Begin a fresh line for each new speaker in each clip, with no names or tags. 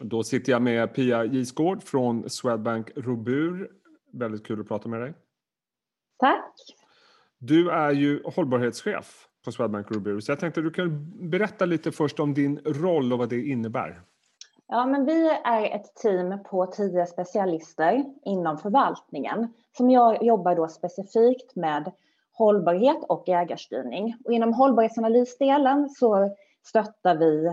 Då sitter jag med Pia Gisgård från Swedbank Robur. Väldigt kul att prata med dig.
Tack.
Du är ju hållbarhetschef på Swedbank Robur, så jag tänkte att du kan berätta lite först om din roll och vad det innebär.
Ja, men vi är ett team på tio specialister inom förvaltningen som jag jobbar då specifikt med hållbarhet och ägarstyrning. Och inom hållbarhetsanalysdelen så stöttar vi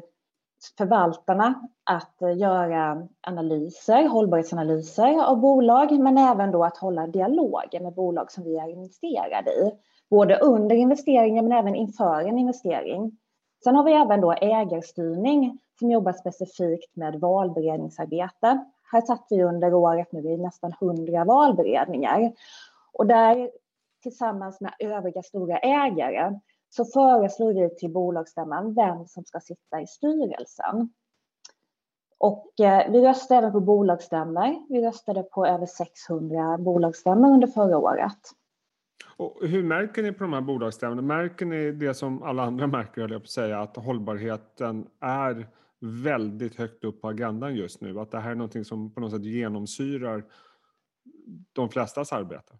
förvaltarna att eh, göra analyser, hållbarhetsanalyser av bolag, men även då att hålla dialoger med bolag som vi är investerade i. Både under investeringen men även inför en investering. Sen har vi även då ägarstyrning som jobbar specifikt med valberedningsarbete. Här satt vi under året nu i nästan 100 valberedningar. Och där tillsammans med övriga stora ägare så föreslår vi till bolagsstämman vem som ska sitta i styrelsen. Och eh, vi röstade även på bolagsstämmor. Vi röstade på över 600 bolagsstämmor under förra året.
Och hur märker ni på de här bolagsstämmorna? Märker ni det som alla andra märker, höll jag på att säga, att hållbarheten är väldigt högt upp på agendan just nu? Att det här är någonting som på något sätt genomsyrar de flestas arbete?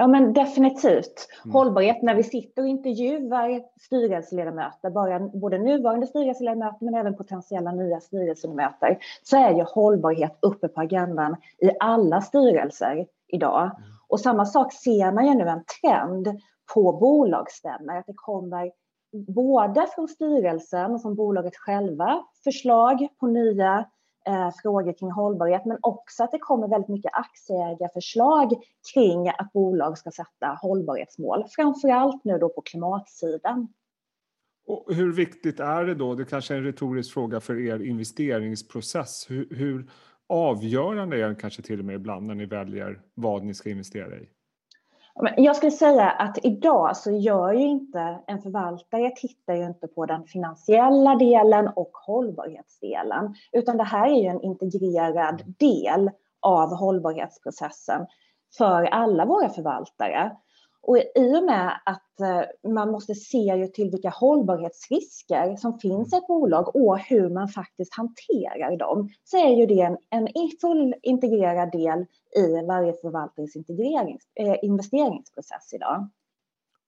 Ja, men definitivt. Mm. Hållbarhet när vi sitter och intervjuar styrelseledamöter, bara, både nuvarande styrelseledamöter men även potentiella nya styrelseledamöter, så är ju hållbarhet uppe på agendan i alla styrelser idag. Mm. Och samma sak ser man ju nu en trend på bolagsstämmor, att det kommer både från styrelsen och från bolaget själva förslag på nya eh, frågor kring hållbarhet, men också att det kommer väldigt mycket aktieägarförslag kring att bolag ska sätta hållbarhetsmål, framför allt nu då på klimatsidan.
Och hur viktigt är det då, det kanske är en retorisk fråga för er investeringsprocess, hur, hur avgörande är den kanske till och med ibland när ni väljer vad ni ska investera i?
Jag skulle säga att idag så gör ju inte en förvaltare tittar ju inte på den finansiella delen och hållbarhetsdelen, utan det här är ju en integrerad del av hållbarhetsprocessen för alla våra förvaltare. Och i och med att eh, man måste se ju till vilka hållbarhetsrisker som finns i ett bolag och hur man faktiskt hanterar dem, så är ju det en, en full integrerad del i varje förvaltnings eh, investeringsprocess idag.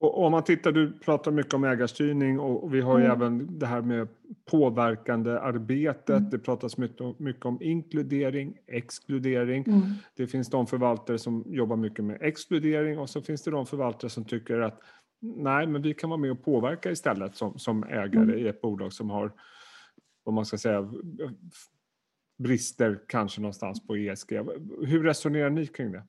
Och om man tittar, du pratar mycket om ägarstyrning och vi har ju mm. även det här med påverkande arbetet. Mm. Det pratas mycket, mycket om inkludering, exkludering. Mm. Det finns de förvaltare som jobbar mycket med exkludering och så finns det de förvaltare som tycker att nej, men vi kan vara med och påverka istället som, som ägare mm. i ett bolag som har, vad man ska säga, brister kanske någonstans på ESG. Hur resonerar ni kring det?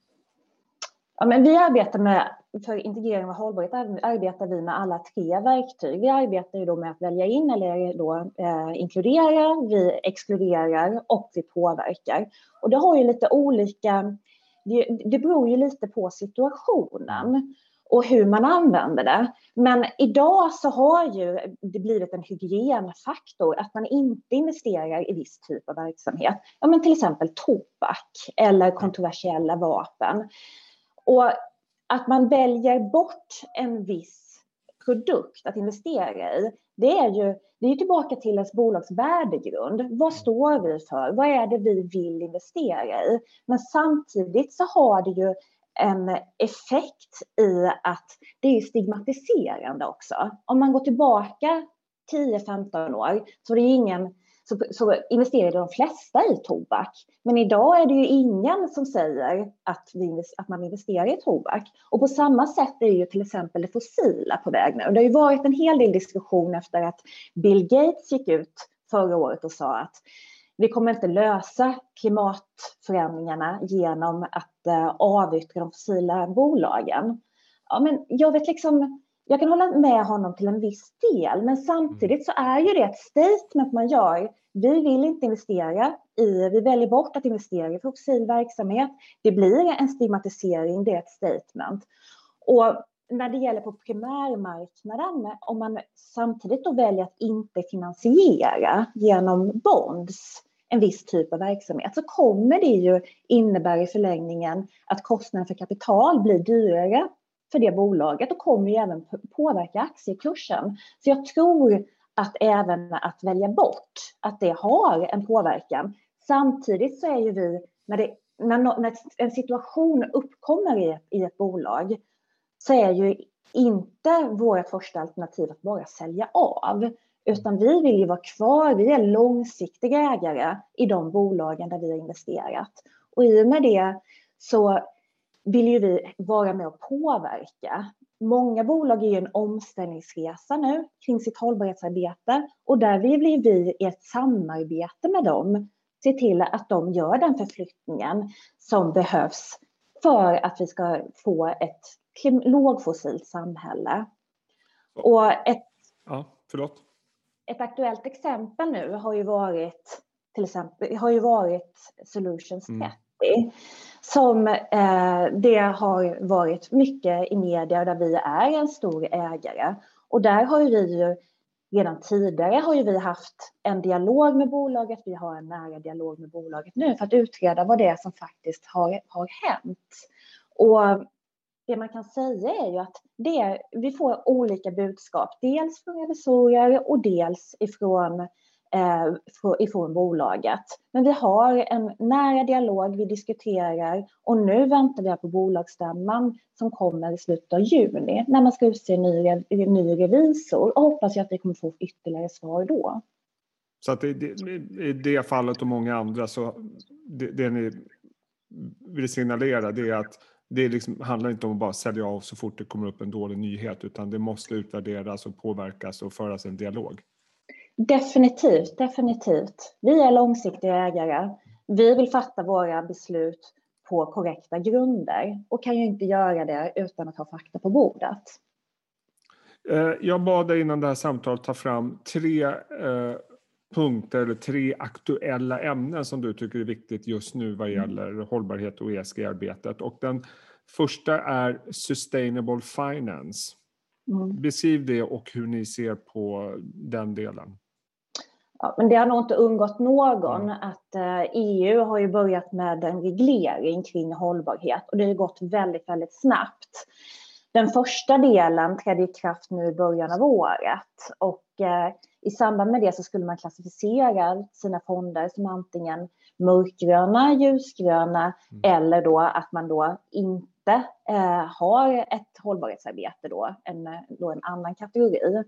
Ja, men vi arbetar med, för integrering och hållbarhet arbetar vi med alla tre verktyg. Vi arbetar ju då med att välja in eller eh, då, eh, inkludera, vi exkluderar och vi påverkar. Och det har ju lite olika, det, det beror ju lite på situationen och hur man använder det. Men idag så har ju det blivit en hygienfaktor att man inte investerar i viss typ av verksamhet. Ja, men till exempel tobak eller kontroversiella vapen. Och att man väljer bort en viss produkt att investera i, det är ju det är tillbaka till ens bolags värdegrund. Vad står vi för? Vad är det vi vill investera i? Men samtidigt så har det ju en effekt i att det är stigmatiserande också. Om man går tillbaka 10-15 år så är det ingen så, så investerade de flesta i tobak. Men idag är det ju ingen som säger att, vi, att man investerar i tobak. Och på samma sätt är ju till exempel det fossila på väg nu. Det har ju varit en hel del diskussion efter att Bill Gates gick ut förra året och sa att vi kommer inte lösa klimatförändringarna genom att eh, avyttra de fossila bolagen. Ja, men jag vet liksom, jag kan hålla med honom till en viss del, men samtidigt så är ju det ett statement man gör. Vi vill inte investera i, vi väljer bort att investera i fossil verksamhet. Det blir en stigmatisering, det är ett statement. Och när det gäller på primärmarknaden, om man samtidigt då väljer att inte finansiera genom bonds en viss typ av verksamhet så kommer det ju innebära i förlängningen att kostnaden för kapital blir dyrare för det bolaget och kommer ju även påverka aktiekursen. Så jag tror att även att välja bort, att det har en påverkan. Samtidigt så är ju vi, när, det, när, när en situation uppkommer i, i ett bolag, så är ju inte vårt första alternativ att bara sälja av. Utan vi vill ju vara kvar, vi är långsiktiga ägare i de bolagen där vi har investerat. Och i och med det så vill ju vi vara med och påverka. Många bolag är ju en omställningsresa nu kring sitt hållbarhetsarbete och där vill vi i ett samarbete med dem se till att de gör den förflyttningen som behövs för att vi ska få ett lågfossilt samhälle. Och ett,
ja, förlåt.
ett aktuellt exempel nu har ju varit till exempel har ju varit Solutions 30 mm som eh, det har varit mycket i media där vi är en stor ägare och där har vi ju redan tidigare har ju vi haft en dialog med bolaget. Vi har en nära dialog med bolaget nu för att utreda vad det är som faktiskt har, har hänt. Och det man kan säga är ju att det, vi får olika budskap, dels från revisorer och dels ifrån, eh, Eh, ifrån bolaget. Men vi har en nära dialog, vi diskuterar och nu väntar vi på bolagsstämman som kommer i slutet av juni när man ska utse en ny, ny revisor och hoppas jag att vi kommer få ytterligare svar då.
Så att i det, i det fallet och många andra så det, det ni vill signalera det är att det liksom, handlar inte om att bara sälja av så fort det kommer upp en dålig nyhet utan det måste utvärderas och påverkas och föras en dialog.
Definitivt, definitivt. Vi är långsiktiga ägare. Vi vill fatta våra beslut på korrekta grunder och kan ju inte göra det utan att ha fakta på bordet.
Eh, jag bad dig innan det här samtalet ta fram tre eh, punkter eller tre aktuella ämnen som du tycker är viktigt just nu vad mm. gäller mm. hållbarhet och ESG-arbetet. Och den första är Sustainable Finance. Mm. Beskriv det och hur ni ser på den delen.
Ja, men det har nog inte undgått någon mm. att EU eh, e har ju börjat med en reglering kring hållbarhet och det har gått väldigt, väldigt snabbt. Den första delen trädde i kraft nu i början av året och eh, i samband med det så skulle man klassificera sina fonder som antingen mörkgröna, ljusgröna mm. eller då att man då inte eh, har ett hållbarhetsarbete då, en, då en annan kategori.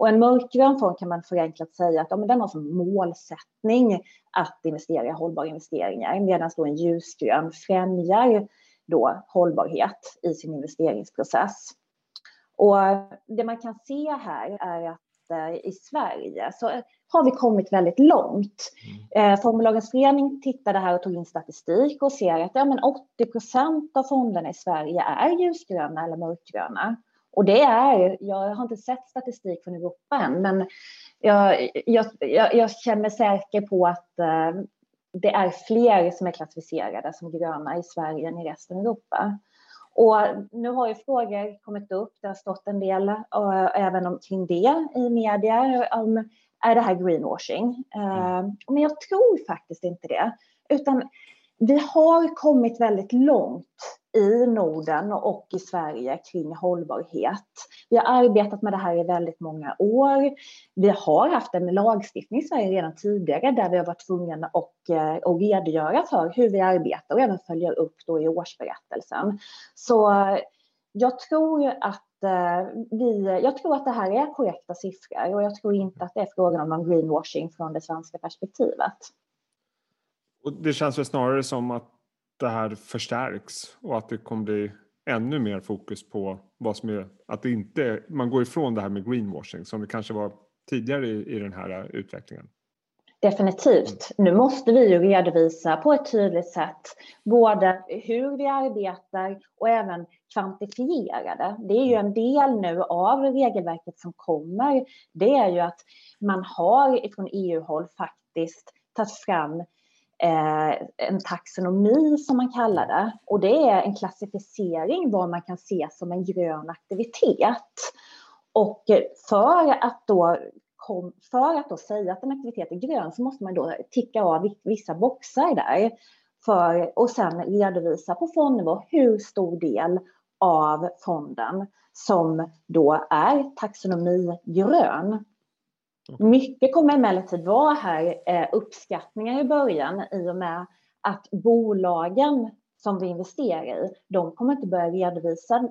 Och en mörkgrön fond kan man förenklat säga att ja, men den har som målsättning att investera i hållbara investeringar medan då en ljusgrön främjar då hållbarhet i sin investeringsprocess. Och det man kan se här är att i Sverige så har vi kommit väldigt långt. Mm. Eh, Formellagens förening tittade här och tog in statistik och ser att ja, men 80 procent av fonderna i Sverige är ljusgröna eller mörkgröna. Och det är, jag har inte sett statistik från Europa än, men jag, jag, jag, jag känner mig säker på att eh, det är fler som är klassificerade som gröna i Sverige än i resten av Europa. Och nu har ju frågor kommit upp, det har stått en del uh, även om, kring det i media. Um, är det här greenwashing? Uh, men jag tror faktiskt inte det. Utan vi har kommit väldigt långt i Norden och i Sverige kring hållbarhet. Vi har arbetat med det här i väldigt många år. Vi har haft en lagstiftning i Sverige redan tidigare där vi har varit tvungna att, att eh, redogöra för hur vi arbetar och även följa upp då i årsberättelsen. Så eh, jag tror att eh, vi, jag tror att det här är korrekta siffror och jag tror inte att det är frågan om någon greenwashing från det svenska perspektivet.
Och det känns väl snarare som att det här förstärks och att det kommer bli ännu mer fokus på vad som är, att det inte, man går ifrån det här med greenwashing som det kanske var tidigare i, i den här utvecklingen.
Definitivt. Nu måste vi ju redovisa på ett tydligt sätt både hur vi arbetar och även kvantifiera det. Det är ju en del nu av regelverket som kommer. Det är ju att man har från EU-håll faktiskt tagit fram eh, Eh, en taxonomi som man kallar det. Och det är en klassificering vad man kan se som en grön aktivitet. Och för att då för att då säga att en aktivitet är grön så måste man då ticka av vissa boxar där för, och sen redovisa på fondnivå hur stor del av fonden som då är taxonomigrön. Mycket kommer emellertid vara här eh, uppskattningar i början i och med att bolagen som vi investerar i, de kommer inte börja redovisa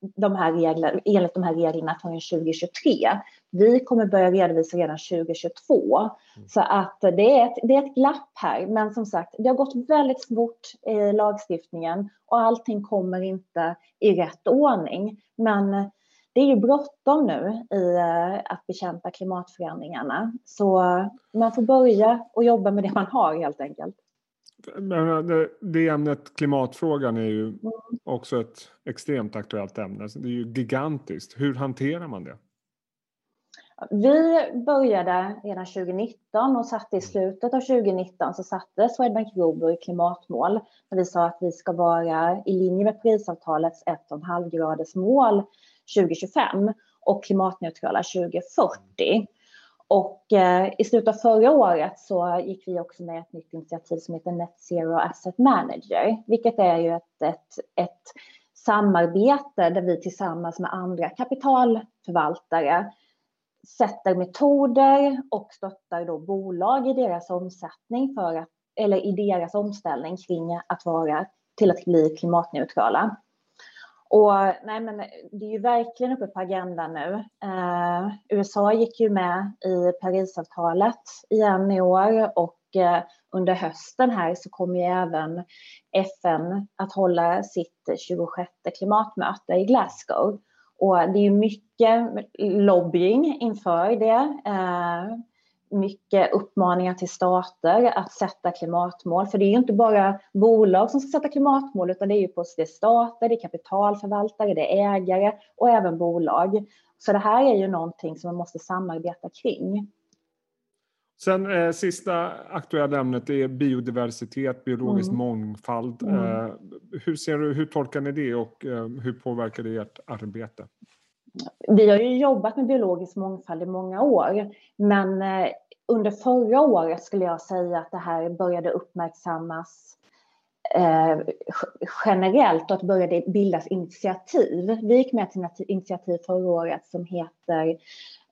de här regler, enligt de här reglerna förrän 2023. Vi kommer börja redovisa redan 2022. Mm. Så att det är, ett, det är ett glapp här. Men som sagt, det har gått väldigt fort i lagstiftningen och allting kommer inte i rätt ordning. Men det är ju bråttom nu i eh, att bekämpa klimatförändringarna. Så man får börja och jobba med det man har helt enkelt.
Men det, det ämnet, klimatfrågan, är ju mm. också ett extremt aktuellt ämne. Det är ju gigantiskt. Hur hanterar man det?
Vi började redan 2019 och satte i slutet av 2019 så satte Swedbank Robur klimatmål. vi sa att vi ska vara i linje med Parisavtalets 1,5 graders mål 2025 och klimatneutrala 2040. Och eh, i slutet av förra året så gick vi också med ett nytt initiativ som heter Net Zero Asset Manager, vilket är ju ett, ett, ett samarbete där vi tillsammans med andra kapitalförvaltare sätter metoder och stöttar då bolag i deras omsättning för att, eller i deras omställning kring att vara till att bli klimatneutrala. Och nej, men det är ju verkligen uppe på agendan nu. Eh, USA gick ju med i Parisavtalet igen i år och eh, under hösten här så kommer ju även FN att hålla sitt 26 klimatmöte i Glasgow. Och det är ju mycket lobbying inför det. Eh, mycket uppmaningar till stater att sätta klimatmål. För det är ju inte bara bolag som ska sätta klimatmål utan det är ju på det är stater, det är kapitalförvaltare, det är ägare och även bolag. Så det här är ju någonting som man måste samarbeta kring.
Sen eh, sista aktuella ämnet är biodiversitet, biologisk mm. mångfald. Mm. Eh, hur, ser du, hur tolkar ni det och eh, hur påverkar det ert arbete?
Vi har ju jobbat med biologisk mångfald i många år, men eh, under förra året skulle jag säga att det här började uppmärksammas eh, generellt och att det började bildas initiativ. Vi gick med till ett initiativ förra året som heter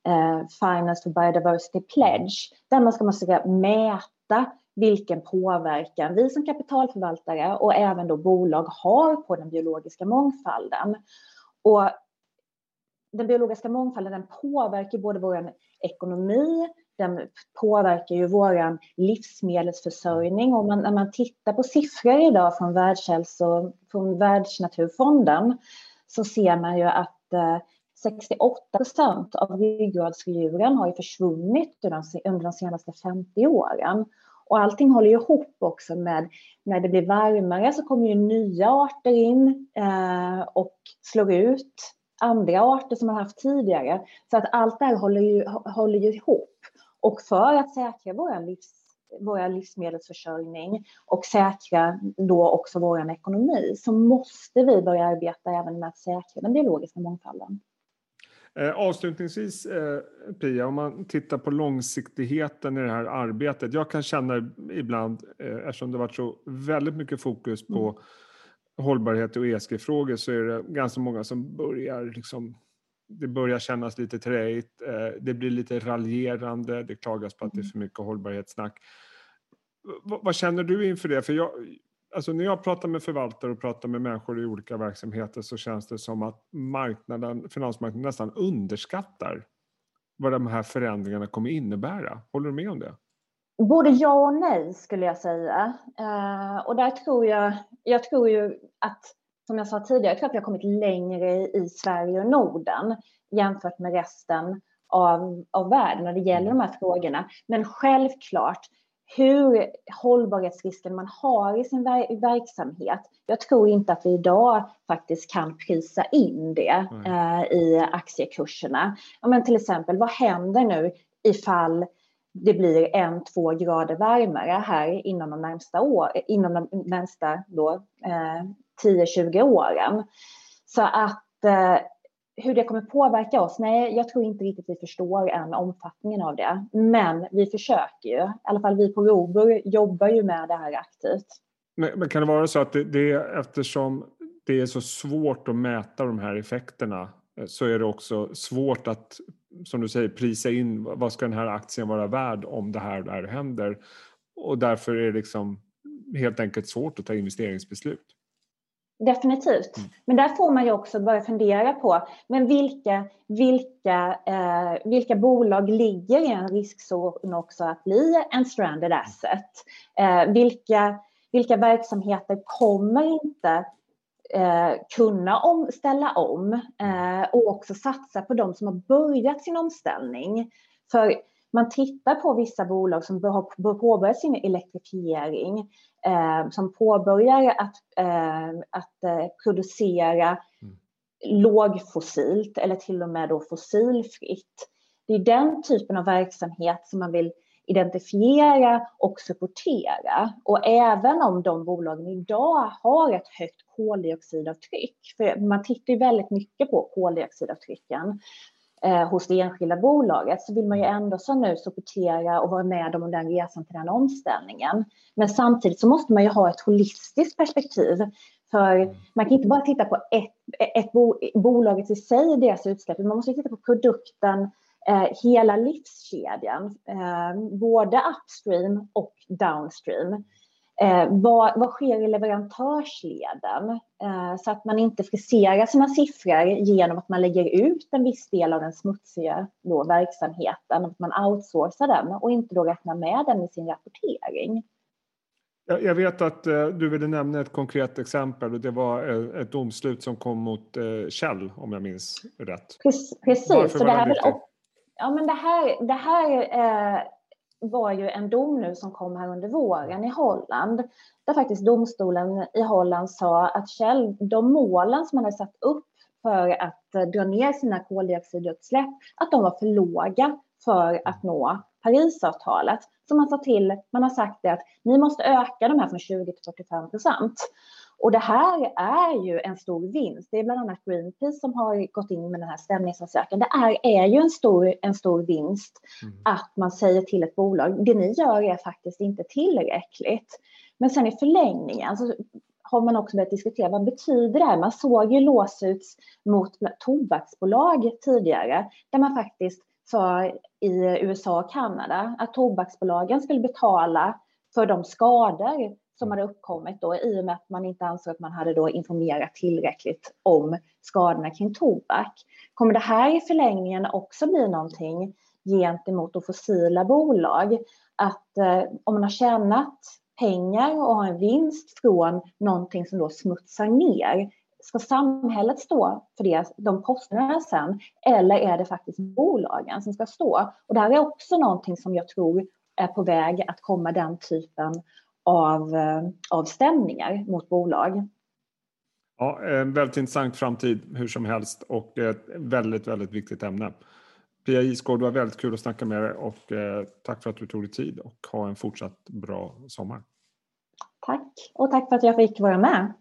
eh, Finance for Biodiversity Pledge, där man ska försöka mäta vilken påverkan vi som kapitalförvaltare och även då bolag har på den biologiska mångfalden. Och den biologiska mångfalden den påverkar både vår ekonomi, den påverkar ju vår livsmedelsförsörjning. Och man, när man tittar på siffror idag från, Världshälso, från Världsnaturfonden så ser man ju att eh, 68 procent av ryggradsdjuren har ju försvunnit under de senaste 50 åren. Och allting håller ju ihop också med när det blir varmare så kommer ju nya arter in eh, och slår ut andra arter som man haft tidigare. Så att allt det här håller ju, håller ju ihop. Och för att säkra vår livs, vår livsmedelsförsörjning och säkra då också vår ekonomi så måste vi börja arbeta även med att säkra den biologiska mångfalden.
Eh, avslutningsvis, eh, Pia, om man tittar på långsiktigheten i det här arbetet. Jag kan känna ibland, eh, eftersom det varit så väldigt mycket fokus på mm. Hållbarhet och ESG-frågor, så är det ganska många som börjar liksom det börjar kännas lite träigt, eh, det blir lite raljerande, det klagas på att det är mm. för mycket hållbarhetssnack. vad känner du inför det? För jag, alltså när jag pratar med förvaltare och pratar med människor i olika verksamheter så känns det som att marknaden, finansmarknaden nästan underskattar vad de här förändringarna kommer innebära. Håller du med om det?
Både ja och nej skulle jag säga. Uh, och där tror jag, jag tror ju att som jag sa tidigare, jag tror att vi har kommit längre i Sverige och Norden jämfört med resten av, av världen när det gäller de här frågorna. Men självklart, hur hållbarhetsrisken man har i sin ver verksamhet. Jag tror inte att vi idag faktiskt kan prisa in det eh, i aktiekurserna. Ja, men till exempel, vad händer nu ifall det blir en, två grader varmare här inom de närmsta, år, inom de närmsta då, eh, 10-20 åren. Så att eh, hur det kommer påverka oss, nej, jag tror inte riktigt vi förstår än omfattningen av det. Men vi försöker ju, i alla fall vi på Robur jobbar ju med det här aktivt.
Men, men kan det vara så att det, det eftersom det är så svårt att mäta de här effekterna så är det också svårt att som du säger, prisa in vad ska den här aktien vara värd om det här, det här händer. Och därför är det liksom helt enkelt svårt att ta investeringsbeslut.
Definitivt. Mm. Men där får man ju också börja fundera på men vilka, vilka, eh, vilka bolag ligger i en riskzon också att bli en stranded asset? Eh, vilka, vilka verksamheter kommer inte eh, kunna om, ställa om eh, och också satsa på de som har börjat sin omställning? För man tittar på vissa bolag som har påbörjat sin elektrifiering, eh, som påbörjar att, eh, att eh, producera mm. lågfossilt eller till och med då fossilfritt. Det är den typen av verksamhet som man vill identifiera och supportera. Och även om de bolagen idag har ett högt koldioxidavtryck, för man tittar ju väldigt mycket på koldioxidavtrycken, eh, hos det enskilda bolaget så vill man ju ändå som nu supportera och vara med om den resan till den omställningen. Men samtidigt så måste man ju ha ett holistiskt perspektiv. För man kan inte bara titta på ett, ett bo, bolaget i sig, deras utsläpp, man måste titta på produkten, hela livskedjan, eh, både upstream och downstream. Eh, vad, vad sker i leverantörsleden? Eh, så att man inte friserar sina siffror genom att man lägger ut en viss del av den smutsiga då, verksamheten, att man outsourcar den och inte då räknar med den i sin rapportering.
Jag vet att eh, du ville nämna ett konkret exempel och det var eh, ett domslut som kom mot eh, Shell om jag minns rätt.
Precis. Varför var det här, ja, men det här, det här eh, var ju en dom nu som kom här under våren i Holland där faktiskt domstolen i Holland sa att Shell, de målen som man hade satt upp för att eh, dra ner sina koldioxidutsläpp, att de var för låga för att nå Parisavtalet. Så man sa till, man har sagt det att ni måste öka de här från 20 till 45 procent. Och det här är ju en stor vinst. Det är bland annat Greenpeace som har gått in med den här stämningsansökan. Det är, är ju en stor, en stor vinst mm. att man säger till ett bolag, det ni gör är faktiskt inte tillräckligt. Men sen i förlängningen så har man också börjat diskutera vad betyder det här? Man såg ju låsuts mot tobaksbolag tidigare där man faktiskt sa i USA och Kanada att tobaksbolagen skulle betala för de skador som hade uppkommit då i och med att man inte ansåg att man hade då informerat tillräckligt om skadorna kring tobak. Kommer det här i förlängningen också bli någonting gentemot då fossila bolag? Att eh, om man har tjänat pengar och har en vinst från någonting som då smutsar ner, ska samhället stå för det, de kostnaderna sen? Eller är det faktiskt bolagen som ska stå? Och det här är också någonting som jag tror är på väg att komma den typen av, eh, av stämningar mot bolag.
Ja, en väldigt intressant framtid hur som helst och ett väldigt, väldigt viktigt ämne. Pia Isgård, det var väldigt kul att snacka med dig och eh, tack för att du tog dig tid och ha en fortsatt bra sommar.
Tack och tack för att jag fick vara med.